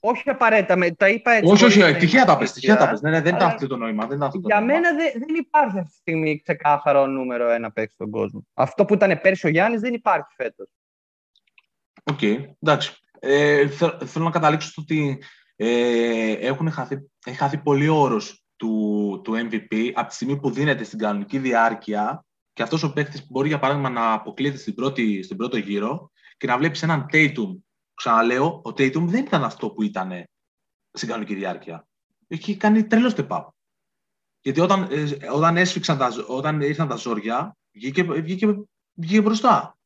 Όχι απαραίτητα, με, τα είπα έτσι. όχι, χωρίς όχι, να τυχαία τα πες, τυχαία τα είμαι πες. Ναι, ναι, δεν ήταν Αλλά αυτό το νόημα. Δεν ήταν αυτό το Για νόημα. μένα δε- δεν υπάρχει αυτή τη στιγμή ξεκάθαρο νούμερο ένα παίκτη στον κόσμο. Αυτό που ήταν πέρσι ο Γιάννης δεν υπάρχει φέτος. Οκ, εντάξει. Ε, θε- θέλω να καταλήξω στο ότι ε, έχουν χαθεί, έχει χαθεί πολύ ο όρος του, του MVP από τη στιγμή που δίνεται στην κανονική διάρκεια και αυτός ο παίκτης μπορεί για παράδειγμα να αποκλείεται στην πρώτη, στην πρώτο γύρο και να βλέπεις έναν Tatum. Ξαναλέω, ο Tatum δεν ήταν αυτό που ήταν στην κανονική διάρκεια. Έχει κάνει τρελό step up. Γιατί όταν, ε, όταν, έσφιξαν τα, ζ- όταν ήρθαν τα ζόρια, βγήκε, βγήκε, βγήκε μπροστά.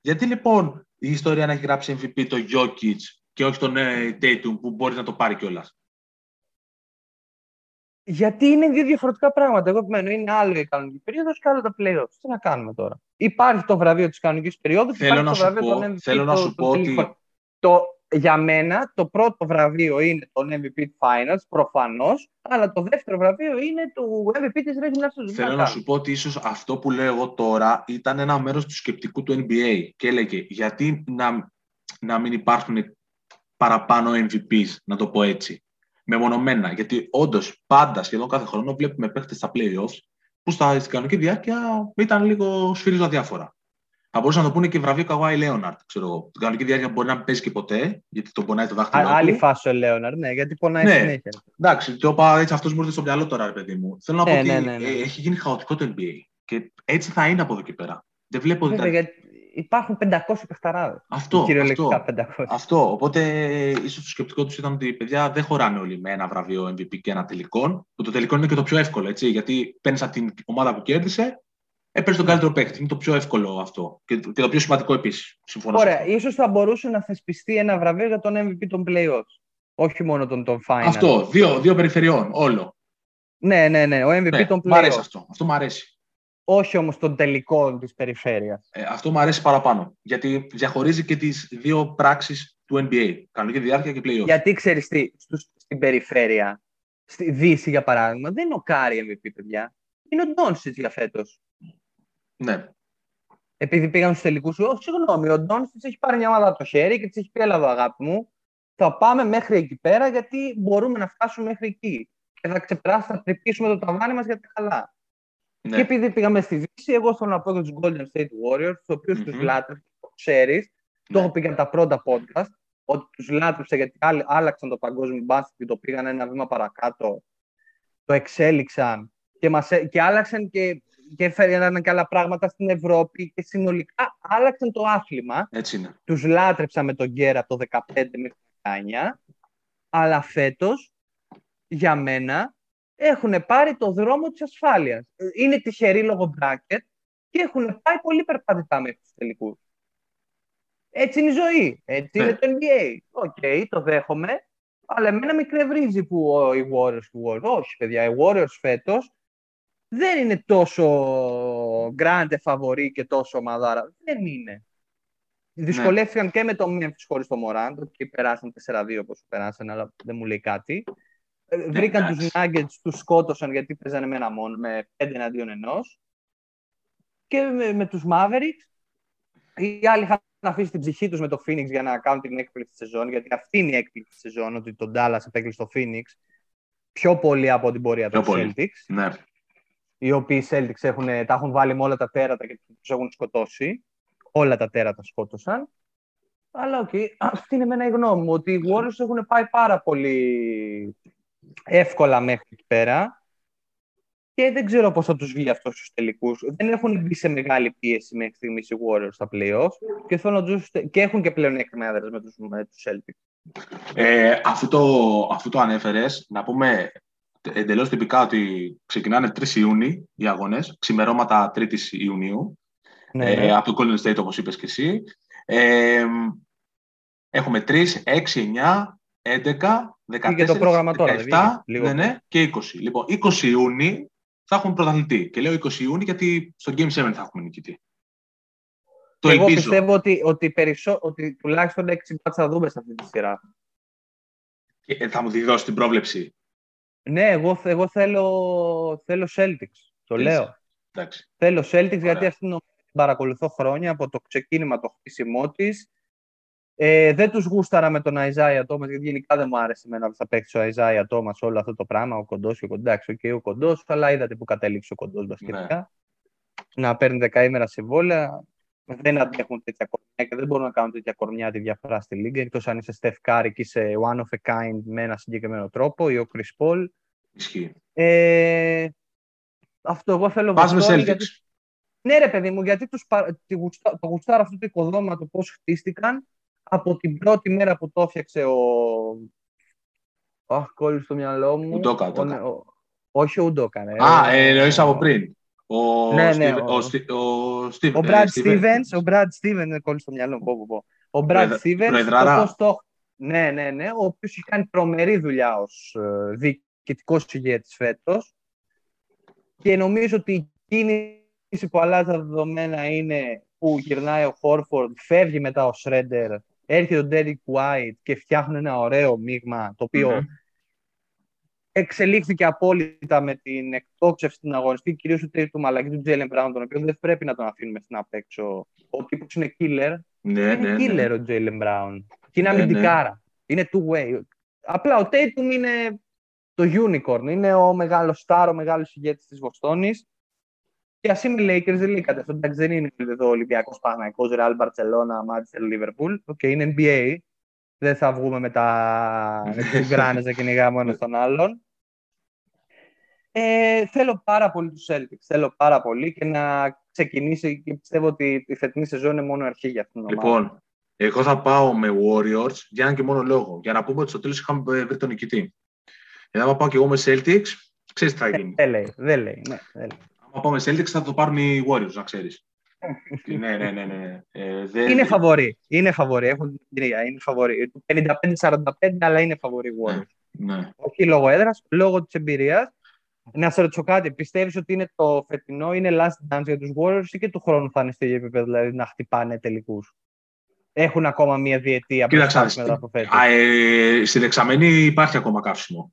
Γιατί λοιπόν η ιστορία να έχει γράψει MVP το Jokic και όχι τον ε, Tatum που μπορείς να το πάρει κιόλας; Γιατί είναι δύο διαφορετικά πράγματα. Εγώ επιμένω, είναι άλλο η κανονική περίοδος και άλλο τα playoffs. Τι να κάνουμε τώρα; Υπάρχει το βραβείο της κανονικής περίοδου. Θέλω υπάρχει να το σου βραβείο πω- των MVP. θέλω να το- σου το πω τελικό. ότι- Το, για μένα το πρώτο βραβείο είναι το MVP Finals, προφανώς, αλλά το δεύτερο βραβείο είναι το MVP της regular season. Τι Θέλω να κάνουμε. σου πω ότι ίσως αυτό που λέω εγώ τώρα ήταν ένα μέρος του σκεπτικού του NBA και έλεγε γιατί να, να μην υπάρχουν παραπάνω MVPs, να το πω έτσι, μεμονωμένα. Γιατί όντως πάντα σχεδόν κάθε χρόνο βλέπουμε παίχτες στα playoffs που στα, στην κανονική διάρκεια ήταν λίγο σφυρίζω αδιάφορα. Θα μπορούσαν να το πούνε και βραβείο Καβάη Λέοναρτ, ξέρω εγώ. Την κανονική διάρκεια μπορεί να μην παίζει και ποτέ, γιατί τον πονάει το δάχτυλό Α- Άλλη του. φάση ο Λέοναρ, ναι, γιατί πονάει Ναι. συνέχεια. Εντάξει, το είπα έτσι, αυτός μου ήρθε στο μυαλό τώρα, ρε παιδί μου. Θέλω να πω Ναι, ότι ναι, ναι, ναι. ε, έχει γίνει χαοτικό το NBA. Και έτσι θα είναι από εδώ και πέρα. Δεν βλέπω Βέβαια, δηλαδή. γιατί υπάρχουν 500 παιχταράδες. Αυτό, Κυριολεκτικά αυτό, 500. αυτό. Οπότε ίσως το σκεπτικό τους ήταν ότι οι παιδιά δεν χωράνε όλοι με ένα βραβείο MVP και ένα τελικό. Που το τελικό είναι και το πιο εύκολο, έτσι. Γιατί παίρνεις από την ομάδα που κέρδισε, έπαιρνε τον καλύτερο παίκτη. Είναι το πιο εύκολο αυτό. Και, και το πιο σημαντικό επίσης. Συμφωνώ. σε Ωραία, αυτό. ίσως θα μπορούσε να θεσπιστεί ένα βραβείο για τον MVP των playoffs. Όχι μόνο τον, τον final. Αυτό. Δύο, δύο περιφερειών. Όλο. Ναι, ναι, ναι. Ο MVP Ναι, των μ' αρέσει playoffs. αυτό. Αυτό μου αρέσει. Όχι όμως των τελικών της περιφέρειας. Ε, αυτό μου αρέσει παραπάνω. Γιατί διαχωρίζει και τις δύο πράξεις του NBA. Κανονική διάρκεια και playoff. Γιατί ξέρεις τι, στους- στην περιφέρεια, στη Δύση για παράδειγμα, δεν είναι ο Curry MVP, παιδιά. Είναι ο Ντόνσιτς για φέτος. Ναι. Επειδή πήγαν στους τελικούς, όχι, συγγνώμη, ο Ντόνσιτς έχει πάρει μια ομάδα από το χέρι και της έχει πει, έλα εδώ αγάπη μου, θα πάμε μέχρι εκεί πέρα γιατί μπορούμε να φτάσουμε μέχρι εκεί. Και θα ξεπεράσουμε, θα τρυπήσουμε το ταβάνι μας για τα καλά. ναι. Και επειδή πήγαμε στη Δύση, εγώ θέλω να πω για τους Golden State Warriors, τους οποίους Μμμ. του λάτρεψα, το ξέρεις. Το Ναι. έχω πει και από τα πρώτα podcast, ότι τους λάτρεψα γιατί άλλοι άλλαξαν το παγκόσμιο μπάσκετ και το πήγαν ένα βήμα παρακάτω. Το εξέλιξαν και, μας, έ- και άλλαξαν και, και έφεραν και άλλα πράγματα στην Ευρώπη και συνολικά άλλαξαν το άθλημα. Έτσι είναι. Τους λάτρεψα με τον Γκέρα από το 15 μέχρι το 19, αλλά φέτος, για μένα, έχουν πάρει το δρόμο της ασφάλειας. Ε, Είναι τυχεροί λόγω bracket και έχουν πάει πολύ περπατητά μέχρι τους τελικούς. Έτσι είναι η ζωή. Έτσι Ναι. είναι το NBA. OK, το δέχομαι. Αλλά εμένα με εκνευρίζει που ο, οι Warriors τους Warriors. Όχι, παιδιά. Οι Warriors φέτος δεν είναι τόσο grande φαβορή και τόσο ομαδάρα. Δεν είναι. Δυσκολεύτηκαν και με το Memphis χωρίς το Morant και περάσαν 4-2 όπως περάσαν, αλλά δεν μου λέει κάτι. Ε, Βρήκαν εντάξει. τους Nuggets, τους σκότωσαν γιατί παίζανε με ένα μόνο, με 5 εναντίον ενός. Και με, με τους Mavericks, οι άλλοι είχαν αφήσει την ψυχή τους με το Phoenix για να κάνουν την έκπληξη της σεζόν, γιατί αυτή είναι η έκπληξη της σεζόν, ότι τον Dallas απέκλεισε το Phoenix πιο πολύ από την πορεία Πιο των πολύ. Celtics Ναι. Οι οποίοι Celtics έχουν, τα έχουν βάλει με όλα τα τέρατα και τους έχουν σκοτώσει. Όλα τα τέρατα σκότωσαν. Αλλά οκ, αυτή είναι εμένα η γνώμη μου, ότι οι Warriors έχουν πάει πάρα πολύ εύκολα μέχρι εκεί πέρα και δεν ξέρω πώς θα τους βγει αυτός στους τελικούς. Δεν έχουν μπει σε μεγάλη πίεση μέχρι στιγμής οι Warriors στα playoffs και, θέλω να τους... και έχουν και πλέον έκτημα έδρας με τους, με τους Celtics. Ε, αφού, το, αφού το ανέφερες, να πούμε εντελώς τυπικά ότι ξεκινάνε 3 Ιούνιου οι αγώνες, ξημερώματα 3 Ιουνίου, Ναι, ε, από το Golden State όπως είπες και εσύ. Ε, έχουμε 3, 6, 9, 11, 14, και το πρόγραμμα τώρα, 17 δεν βγήκε, λίγο ναι, ναι, και 20. Λοιπόν, 20 Ιούνιου θα έχουμε πρωταθλητή. Και λέω 20 Ιούνιου γιατί στο Game 7 θα έχουμε νικητή. Το Και εγώ ελπίζω. πιστεύω ότι, ότι, περισσό... ότι τουλάχιστον 6 μπάτς θα δούμε σε αυτή τη σειρά. Και, ε, θα μου τη δώσει την πρόβλεψη. Ναι, εγώ, θε- εγώ θέλω, θέλω Celtics. Το Θέλεις. λέω. Εντάξει. Θέλω Celtics γιατί Ωραία. αυτήν την ομάδα την παρακολουθώ χρόνια από το ξεκίνημα το χτίσιμό της. Ε, δεν τους γούσταρα με τον Isaiah Thomas, γιατί γενικά δεν μου άρεσε εμένα ότι θα παίξει ο Isaiah Thomas όλο αυτό το πράγμα. Ο κοντός και ο κοντός. Εντάξει, okay, ο κοντός, αλλά είδατε που κατέληξε ο κοντός μπασκετικά. Να παίρνει δεκαήμερα συμβόλαια. Δεν αντέχουν τέτοια κορμιά και δεν μπορούν να κάνουν τέτοια κορμιά τη διαφορά στη Λίγκα. Εκτός αν είσαι Steph Curry και είσαι one of a kind με ένα συγκεκριμένο τρόπο ή ο Chris Paul. Ισχύει. Ε, αυτό εγώ θέλω Πας με Βοστόνη, Celtics. γιατί- Ναι, ρε παιδί μου, γιατί τους, πα- τη γουστα- το γουστάρω αυτό το οικοδόμημα το πώς χτίστηκαν από την πρώτη μέρα που το έφτιαξε ο. Αχ, κόλλησε στο μυαλό μου. Ουντόκα, Ο- Ουντόκα. ο- Όχι ο Ουντόκα. ρε. Α, Ε, ε, εννοείς από πριν. Ο, Ναι, ναι, Steve- ο- ο, Στι- ο, Steve- Ο ε, Brad Steven- Stevens, ο Brad Stevens, ναι, κόλλησε στο μυαλό μου. πω, πω, πω. Ο Brad Προεδρα- Stevens, προεδράρα. το πώς το- Ναι, ναι, ναι, ο οποίος έχει κάνει τρομερή δουλειά ως ε, διοικητικός ηγέτης φέτος και νομίζω ότι η κίνηση που αλλάζει τα δεδομένα είναι που γυρνάει ο Χόρφορντ, φεύγει μετά ο Σρέντερ, έρχεται ο Ντέρικ White και φτιάχνουν ένα ωραίο μείγμα το οποίο Μμμ. εξελίχθηκε απόλυτα με την εκτόξευση στην αγωνιστική, κυρίως του Tatum αλλά και του Jalen Brown, τον οποίο δεν πρέπει να τον αφήνουμε στην απ' έξω. Ο τύπος είναι killer. Ναι, είναι ναι, killer ναι. ο Jalen Brown. Και είναι Ναι, αμυντικάρα. Είναι two-way. Απλά ο Tatum είναι το unicorn. Είναι ο μεγάλος star, ο μεγάλος ηγέτης της Βοστόνης. Και ας είμαι Lakers, δεν λέει κάτι αυτό. Εντάξει, δεν είναι εδώ Ολυμπιακός Παναθηναϊκός, Real Barcelona, Manchester Liverpool. OK, είναι NBA. Δεν θα βγούμε με, τα... με τις *laughs* γκράνες να κυνηγάμε ο ένας τον άλλον. Ε, θέλω πάρα πολύ τους Celtics. Θέλω πάρα πολύ και να ξεκινήσει και πιστεύω ότι η φετινή σεζόν είναι μόνο αρχή για αυτήν την ομάδα. Λοιπόν, εγώ θα πάω με Warriors για έναν και μόνο λόγο. Για να πούμε ότι στο τέλος είχαμε βρει τον νικητή. Γιατί άμα πάω και εγώ με Celtics, ξέρεις τι θα γίνει. Δεν λέει, δεν λέει. Ναι, δεν λέει. άμα πάω με Celtics θα το πάρουν οι Warriors, να ξέρεις. ναι, ναι, ναι. ναι. Ε, δεν- Είναι φαβορή. Είναι φαβορή. Έχουν την εμπειρία. Είναι φαβορή. 55-45, αλλά είναι φαβορή οι Warriors. Ναι. Όχι λόγω έδρας, λόγω της εμπειρίας. Να σε ρωτήσω κάτι. Πιστεύεις ότι είναι το φετινό, είναι last dance για τους Warriors ή και του χρόνου θα είναι στο ίδιο επίπεδο, δηλαδή να χτυπάνε τελικούς; Έχουν ακόμα μία διετία Κοίταξε, μπροστά μετά από φέτος. α, ε, στη δεξαμενή υπάρχει ακόμα καύσιμο.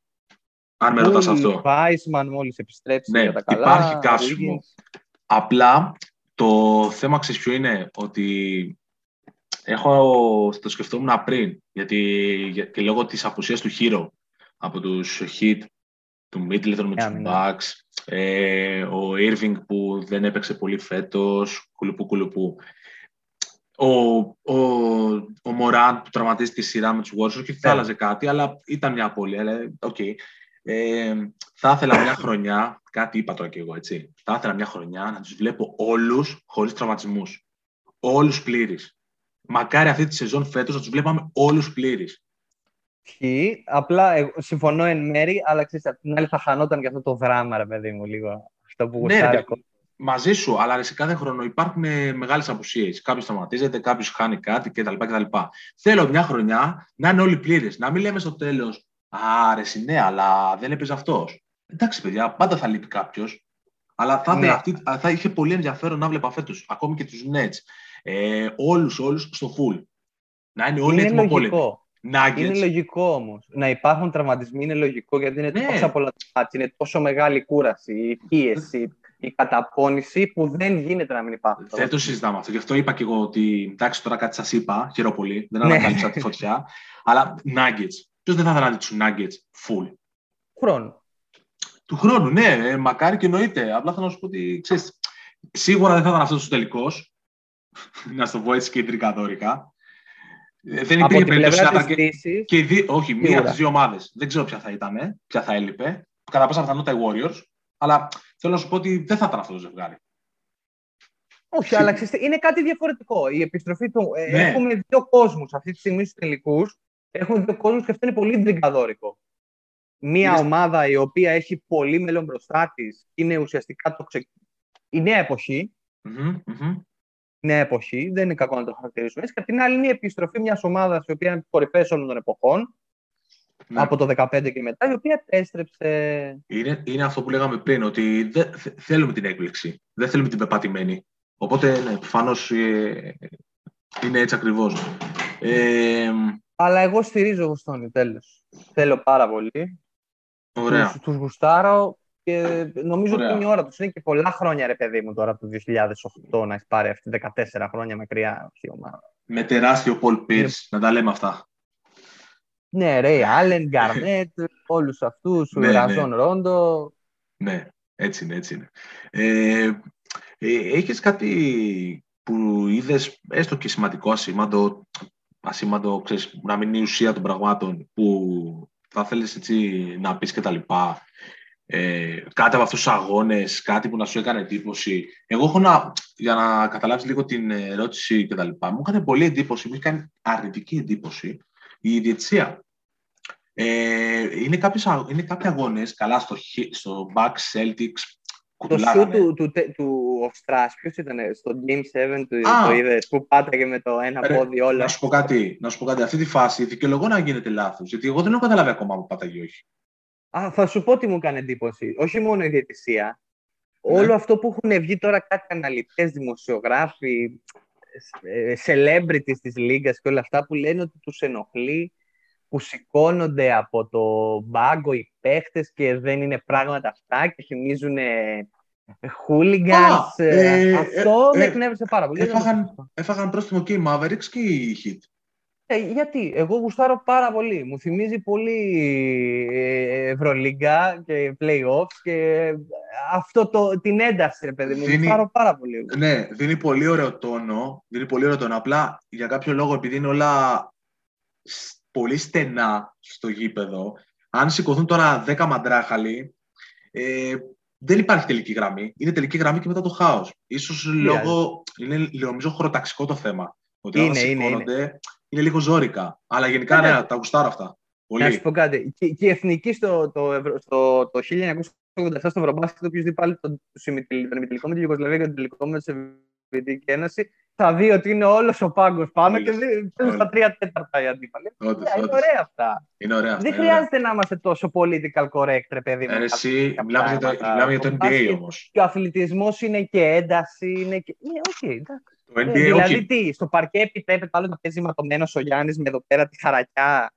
Αν με ρωτάς αυτό. Βάισμαν μόλις επιστρέψει Ναι, για τα καλά. υπάρχει καύσιμο. Wiggins. Απλά το θέμα ξέρεις ποιο είναι, ότι έχω, το σκεφτόμουν πριν, γιατί για- και λόγω της απουσίας του Herro από τους Heat, του Middleton με τους Άμυνα. Bucks, ε, ο Irving που δεν έπαιξε πολύ φέτος, κουλουπού κουλουπού. Ο, ο, ο Morant που τραυματίστηκε στη σειρά με τους Warriors, και θα Ναι. άλλαζε κάτι, αλλά ήταν μια απώλεια. αλλά, οκ. Ε, θα ήθελα μια χρονιά, κάτι είπα τώρα και εγώ, έτσι. Θα ήθελα μια χρονιά να τους βλέπω όλους χωρίς τραυματισμούς. Όλους πλήρεις. Μακάρι αυτή τη σεζόν φέτος να τους βλέπαμε όλους πλήρεις. Ισχύει. Απλά εγώ συμφωνώ εν μέρη, αλλά ξέρεις, απ' την άλλη θα χανόταν και αυτό το δράμα, ρε παιδί μου, λίγο. Αυτό που Ναι, γουστάρει ρε, ακόμα. Μαζί σου, αλλά σε κάθε χρόνο υπάρχουν μεγάλες απουσίες. Κάποιος σταματίζεται, κάποιος χάνει κάτι κτλ. κτλ. Θέλω μια χρονιά να είναι όλοι πλήρε. Να μην λέμε στο τέλος, Άρε, ναι, αλλά δεν έπαιζε αυτός. Εντάξει, παιδιά, πάντα θα λείπει κάποιος. Αλλά θα, ναι. αυτή, θα είχε πολύ ενδιαφέρον να βλέπα φέτος, ακόμη και τους Nets. Ε, όλους, όλους στο full. Να είναι όλοι έτοιμοι Είναι λογικό όμως. Να υπάρχουν τραυματισμοί είναι λογικό γιατί είναι ναι. τόσα πολλά Είναι τόσο μεγάλη κούραση, η πίεση, η καταπώνηση που δεν γίνεται να μην υπάρχουν. Δεν το συζητάμε αυτό. Γι' αυτό είπα και εγώ ότι εντάξει, τώρα κάτι σας είπα, χαίρομαι πολύ. Δεν ναι. ανακάλυψα τη φωτιά. Αλλά nuggets. Ποιος δεν θα ήθελα να του nuggets full; Χρόνο. Του χρόνου, ναι, ε, μακάρι και εννοείται. Απλά θέλω να σου πω ότι ξέρεις, σίγουρα δεν θα ήταν αυτός ο τελικός. *laughs* να σου το πω έτσι κεντρικά δόρικα. Ε, δεν υπήρχε περίπτωση να ήταν και, και δι... Όχι, μία από τις δύο ομάδες. Δεν ξέρω ποια θα ήταν, ποια θα έλειπε. Κατά πάσα πιθανότητα οι Warriors. Αλλά θέλω να σου πω ότι δεν θα ήταν αυτό το ζευγάρι. Όχι, αλλά ξέρετε, είναι κάτι διαφορετικό. Η επιστροφή του. Ε, ναι. Έχουμε δύο κόσμους αυτής τη στιγμή στους τελικούς. Έχουμε δύο κόσμους και αυτό είναι πολύ τριγκαδόρικο. Μία είναι... ομάδα η οποία έχει πολύ μέλλον μπροστά της είναι ουσιαστικά το ξε... η νέα εποχή. Mm-hmm, Νέα εποχή, δεν είναι κακό να το χαρακτηρίσουμε. Και απ' την άλλη είναι η επιστροφή μιας ομάδας η οποία είναι κορυφαία όλων των εποχών ναι. από το 2015 και μετά, η οποία επέστρεψε. Είναι, είναι αυτό που λέγαμε πριν, ότι δεν θέλουμε την έκπληξη. Δεν θέλουμε την πεπατημένη. Οπότε, ναι, προφανώς ε, είναι έτσι ακριβώς. Ε, Αλλά εγώ στηρίζω Βοστόνη, τέλο. Θέλω πάρα πολύ. Ωραία. Τους, τους γουστάρω και νομίζω Ωραία. ότι είναι η ώρα τους. Είναι και πολλά χρόνια, ρε παιδί μου, τώρα από το 2008 να έχει πάρει αυτή 14 χρόνια μακριά η ομάδα. Με τεράστιο Πολ Πίρς, να τα λέμε αυτά. Ναι, Ρέι Άλεν, Γκαρνέτ, όλους αυτούς, ο Ραζόν Ρόντο. Ναι, έτσι είναι, έτσι είναι. Ε, ε, έχεις κάτι που είδες έστω και σημαντικό ασήμαντο, ασήμαντο ξέρεις, να μην είναι η ουσία των πραγμάτων που θα θέλεις έτσι να πεις και τα λοιπά. Ε, κάτι από αυτούς τους αγώνες, κάτι που να σου έκανε εντύπωση. Εγώ έχω να, για να καταλάβεις λίγο την ερώτηση και τα λοιπά, μου έκανε πολύ εντύπωση, μου έκανε αρνητική εντύπωση η διετησία. Ε, είναι, κάποιες, είναι κάποιοι αγώνες, καλά στο, στο Back Celtics, το σου του, του, του Οστράς, ποιος ήταν στο Game 7 του, το είδες, που πάταγε με το ένα ρε, πόδι όλα. Να σου πω κάτι, να σου πω κάτι. Αυτή τη φάση δικαιολογώ να γίνεται λάθος, γιατί εγώ δεν έχω καταλάβει ακόμα που πάταγε όχι. Α, θα σου πω τι μου έκανε εντύπωση. Όχι μόνο η διαιτησία. Ναι. Όλο αυτό που έχουν βγει τώρα κάτι αναλυτές, δημοσιογράφοι, ε, celebrities της Λίγκας και όλα αυτά που λένε ότι τους ενοχλεί που σηκώνονται από το μπάγκο οι παίχτες και δεν είναι πράγματα αυτά και θυμίζουν hooligans. Ε, αυτό ε, με εκνεύρισε πάρα πολύ. Έφαγαν, έφαγαν πρόστιμο και οι Mavericks και οι Heat. Ε, γιατί, εγώ γουστάρω πάρα πολύ. Μου θυμίζει πολύ Ευρωλίγκα και playoffs και αυτό το, την ένταση, ρε παιδί μου. Δίνει, γουστάρω πάρα πολύ. Ναι, δίνει πολύ ωραίο τόνο. Δίνει πολύ ωραίο τόνο. Απλά για κάποιο λόγο, επειδή είναι όλα πολύ στενά στο γήπεδο. Αν σηκωθούν τώρα 10 μαντράχαλοι, ε, δεν υπάρχει τελική γραμμή. Είναι τελική γραμμή και μετά το χάος. σω λόγω. Είναι νομίζω χωροταξικό το θέμα. Ότι είναι, είναι, είναι. είναι λίγο ζώρικα. Αλλά γενικά ναι, ναι τα γουστάρω αυτά. Πολύ. Να σου πω κάτι. Και, και η εθνική στο, το, στο, το 1987 στο Ευρωμπάσκετ, οποίο δει πάλι τον ημιτελικό με τη Ιουγκοσλαβία και τον τελικό με τη Σοβιετική Ένωση, θα δει ότι είναι όλος ο πάγκος πάνω και παίζουν στα τρία τέταρτα οι αντίπαλοι. Είναι ωραία αυτά. Είναι ωραία αυτά. Δεν χρειάζεται να είμαστε τόσο political correct, ρε παιδί μου. Ε, εσύ, μιλάμε για, το, μιλάμε για το NBA όμως. Και ο αθλητισμός είναι και ένταση. Είναι και... Ναι, όχι, εντάξει. Το NBA, ε, δηλαδή, τι, στο παρκέ επιτρέπεται άλλο να παίζει ματωμένος ο Γιάννης με εδώ πέρα τη χαρακιά.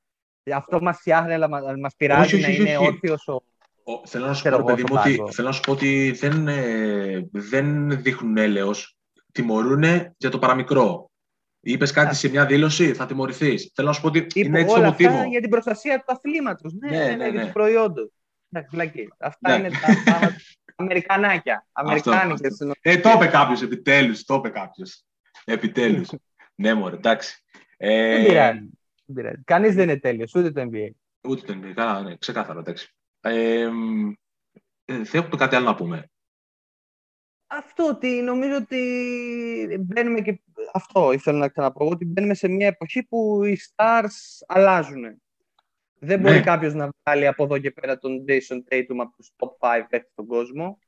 Αυτό μας φτιάχνει, αλλά μα πειράζει όχι, όχι, να είναι όρθιος ο. Θέλω να σου πω, παιδί μου, ότι, θέλω να σου πω ότι δεν, ε, δεν δείχνουν έλεος τιμωρούν για το παραμικρό. Είπες κάτι σε μια δήλωση, θα τιμωρηθείς. Θέλω να σου πω ότι Είπε είναι έτσι το μοτίβο. Αυτά για την προστασία του αθλήματος. Ναι, ναι, ναι, ναι, για ναι. τους προϊόντων. Αυτά είναι τα Αμερικανάκια. Αμερικάνικες. Ε, το είπε κάποιος επιτέλους. Το είπε κάποιος. Επιτέλους. ναι, μωρέ, εντάξει. Ε... Δεν πειράζει. Κανείς δεν είναι τέλειος, ούτε το NBA. Ούτε το NBA. Καλά, ναι, ξεκάθαρο, εντάξει. Ε, ε, θέλουμε κάτι άλλο να πούμε αυτό ότι νομίζω ότι μπαίνουμε και αυτό ήθελα να ξαναπώ ότι μπαίνουμε σε μια εποχή που οι stars αλλάζουν. Δεν μπορεί ναι. κάποιος να βγάλει από εδώ και πέρα τον Jason Tatum από τους top 5 παίκτες στον κόσμο.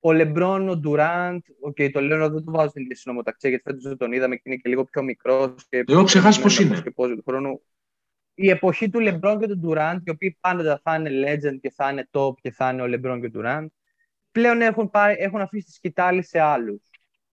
ο Λεμπρόν, ο Ντουράντ, okay, το λέω δεν το βάζω στην ίδια συνομοταξία γιατί φέτος δεν τον είδαμε και είναι και λίγο πιο μικρός. έχω ξεχάσει πώς είναι. Και του χρόνου. Η εποχή του Λεμπρόν και του Ντουράντ, οι οποίοι πάντα θα είναι legend και θα είναι top και θα είναι ο Λεμπρόν και ο Ντουράντ, πλέον έχουν, πάρει, έχουν αφήσει τη σκητάλη σε άλλους.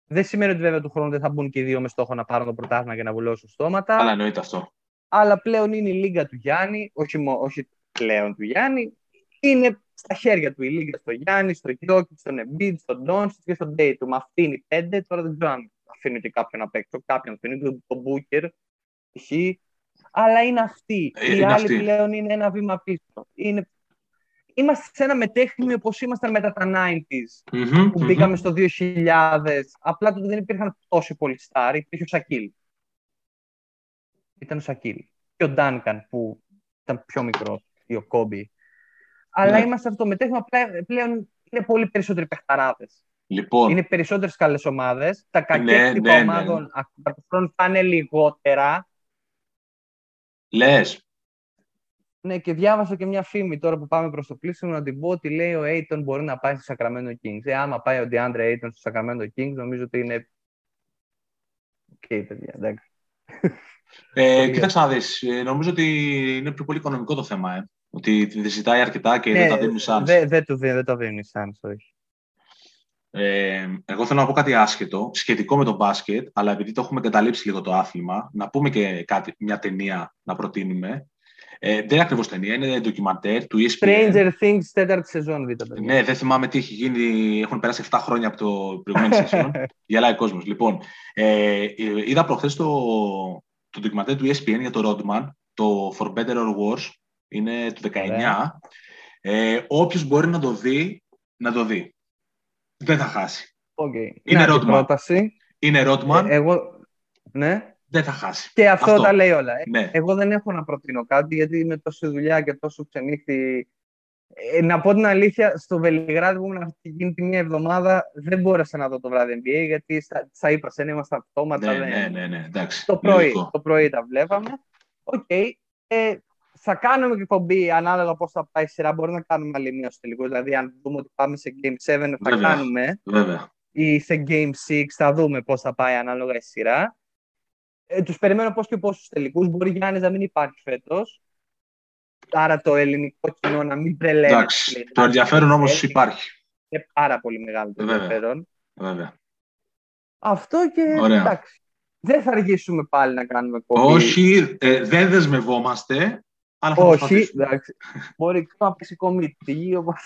Δεν σημαίνει ότι βέβαια του χρόνου δεν θα μπουν και οι δύο με στόχο να πάρουν το πρωτάθλημα και να βουλώσουν στόματα. Αλλά εννοείται αυτό. Αλλά πλέον είναι η λίγα του Γιάννη, όχι, όχι πλέον του Γιάννη, είναι στα χέρια του η λίγα στο Γιάννη, στο Γιώκη, στον Εμπίτ, στον Ντόνσιτ και στον Ντέιτουμ. Αυτή είναι η πέντε. Τώρα δεν ξέρω αν αφήνει και κάποιον απ' έξω. Κάποιον αφήνει, τον Μπούκερ, π.χ. Αλλά είναι αυτή. Ε, οι άλλοι πλέον είναι ένα βήμα πίσω. Είναι... Είμαστε σε ένα μετέχνη όπω ήμασταν μετά τα 90s, mm-hmm, που μπήκαμε στο 2000. Απλά τότε δεν υπήρχαν τόσοι πολλοί στάροι. Υπήρχε ο Σακίλ. Ήταν ο Σακίλ. Και ο Ντάνκαν που ήταν πιο μικρός, ή ο Κόμπι αλλά ναι. είμαστε αυτό το μετέχνημα πλέον είναι πολύ περισσότεροι παιχταράδες. Λοιπόν. Είναι περισσότερες καλές ομάδες. Τα κακές ναι, ναι, ναι, ομάδων ναι. θα είναι λιγότερα. Λες. Ναι, και διάβασα και μια φήμη τώρα που πάμε προς το κλείσιμο να την πω ότι λέει ο Aiton μπορεί να πάει στο Sacramento Kings. Ε, άμα πάει ο DeAndre Aiton στο Sacramento Kings, νομίζω ότι είναι. OK, okay, παιδιά, εντάξει. Ε, *laughs* κοίταξε να δεις. Ε, νομίζω ότι είναι πιο πολύ οικονομικό το θέμα. Ε. Ότι ζητάει αρκετά και ναι, δεν τα δίνει σαν. Δεν δε το, δεν το δίνει σαν, όχι. Ε, εγώ θέλω να πω κάτι άσχετο, σχετικό με το μπάσκετ, αλλά επειδή το έχουμε καταλείψει λίγο το άθλημα, να πούμε και κάτι, μια ταινία να προτείνουμε. Ε, δεν είναι ακριβώς ταινία, είναι ντοκιμαντέρ του ESPN. Stranger Things, τέταρτη σεζόν, δείτε. Ναι, δεν θυμάμαι τι έχει γίνει. Έχουν περάσει 7 χρόνια από το προηγούμενο *laughs* σεζόν. Γελάει ο κόσμος. Λοιπόν, ε, είδα προχθές το, το ντοκιμαντέρ του ESPN για το Rodman, το For Better or Worse, είναι του 19. Ε, όποιος μπορεί να το δει, να το δει. Δεν θα χάσει. Okay. Είναι ερώτημα. Πρόταση. Είναι ερώτημα. Ε, εγώ... Ναι. Δεν θα χάσει. Και αυτό, αυτό. τα λέει όλα. Ε. Ναι. Εγώ δεν έχω να προτείνω κάτι, γιατί με τόση δουλειά και τόσο ξενύχτη... Ε, να πω την αλήθεια, στο Βελιγράδι που ήμουν αυτή γίνει τη μία εβδομάδα, δεν μπόρεσα να δω το βράδυ NBA, γιατί στα, στα είπα, δεν ήμασταν αυτόματα. Ναι, ναι, ναι, ναι, εντάξει. Το πρωί, το πρωί τα βλέπαμε. OK. Okay. Ε, θα κάνουμε και εκπομπή ανάλογα πώς θα πάει η σειρά. Μπορεί να κάνουμε άλλη μία στο τελικό. Δηλαδή, αν δούμε ότι πάμε σε Game 7, θα κάνουμε. Βέβαια. Ή σε Game 6, θα δούμε πώς θα πάει ανάλογα η σειρά. Ε, τους περιμένω πώς και πώς τους τελικούς. Μπορεί Γιάννης να μην υπάρχει φέτος. Άρα το ελληνικό κοινό να μην τρελαίνει. Εντάξει. Το ενδιαφέρον όμως υπάρχει. Είναι πάρα πολύ μεγάλο το ενδιαφέρον. Βέβαια. Αυτό και εντάξει. Δεν θα αργήσουμε πάλι να κάνουμε εκπομπή. Όχι, ε, δεν δεσμευόμαστε. Αλλά θα Όχι, εντάξει. Μπορεί να πέσει κομιτή, οπότε...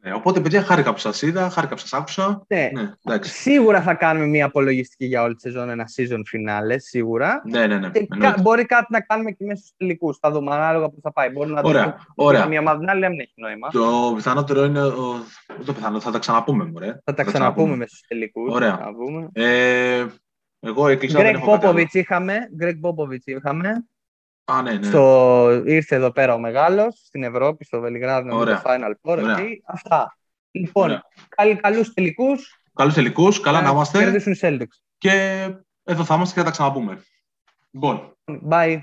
Ε, οπότε, παιδιά, χάρηκα που σας είδα, χάρηκα που σας άκουσα. Ναι. ναι σίγουρα θα κάνουμε μια απολογιστική για όλη τη σεζόν, ένα season finale, σίγουρα. Ναι, ναι, ναι. Και μπορεί κάτι να κάνουμε και μέσα στους τελικούς. Θα δούμε ανάλογα που θα πάει. Μπορεί να ωραία, δούμε ωραία. μια ομάδα, άλλη, δεν έχει νόημα. Το πιθανότερο είναι. Ο... Το πιθανό, θα τα ξαναπούμε, μωρέ. Θα, θα τα ξαναπούμε μέσα στους τελικούς. Ωραία. Ε, εγώ έκλεισα. Γκρέκ Πόποβιτ είχαμε. Γκρέκ Πόποβιτ είχαμε. Α, ναι, ναι. Στο... Ήρθε εδώ πέρα ο μεγάλος στην Ευρώπη, στο Βελιγράδι, με το Final Four. Εκεί. Αυτά. Λοιπόν, καλούς τελικούς. Καλούς τελικούς, καλά να είμαστε. Κερδίσουν οι Celtics. Και εδώ θα είμαστε και θα τα ξαναπούμε. Λοιπόν. Bye.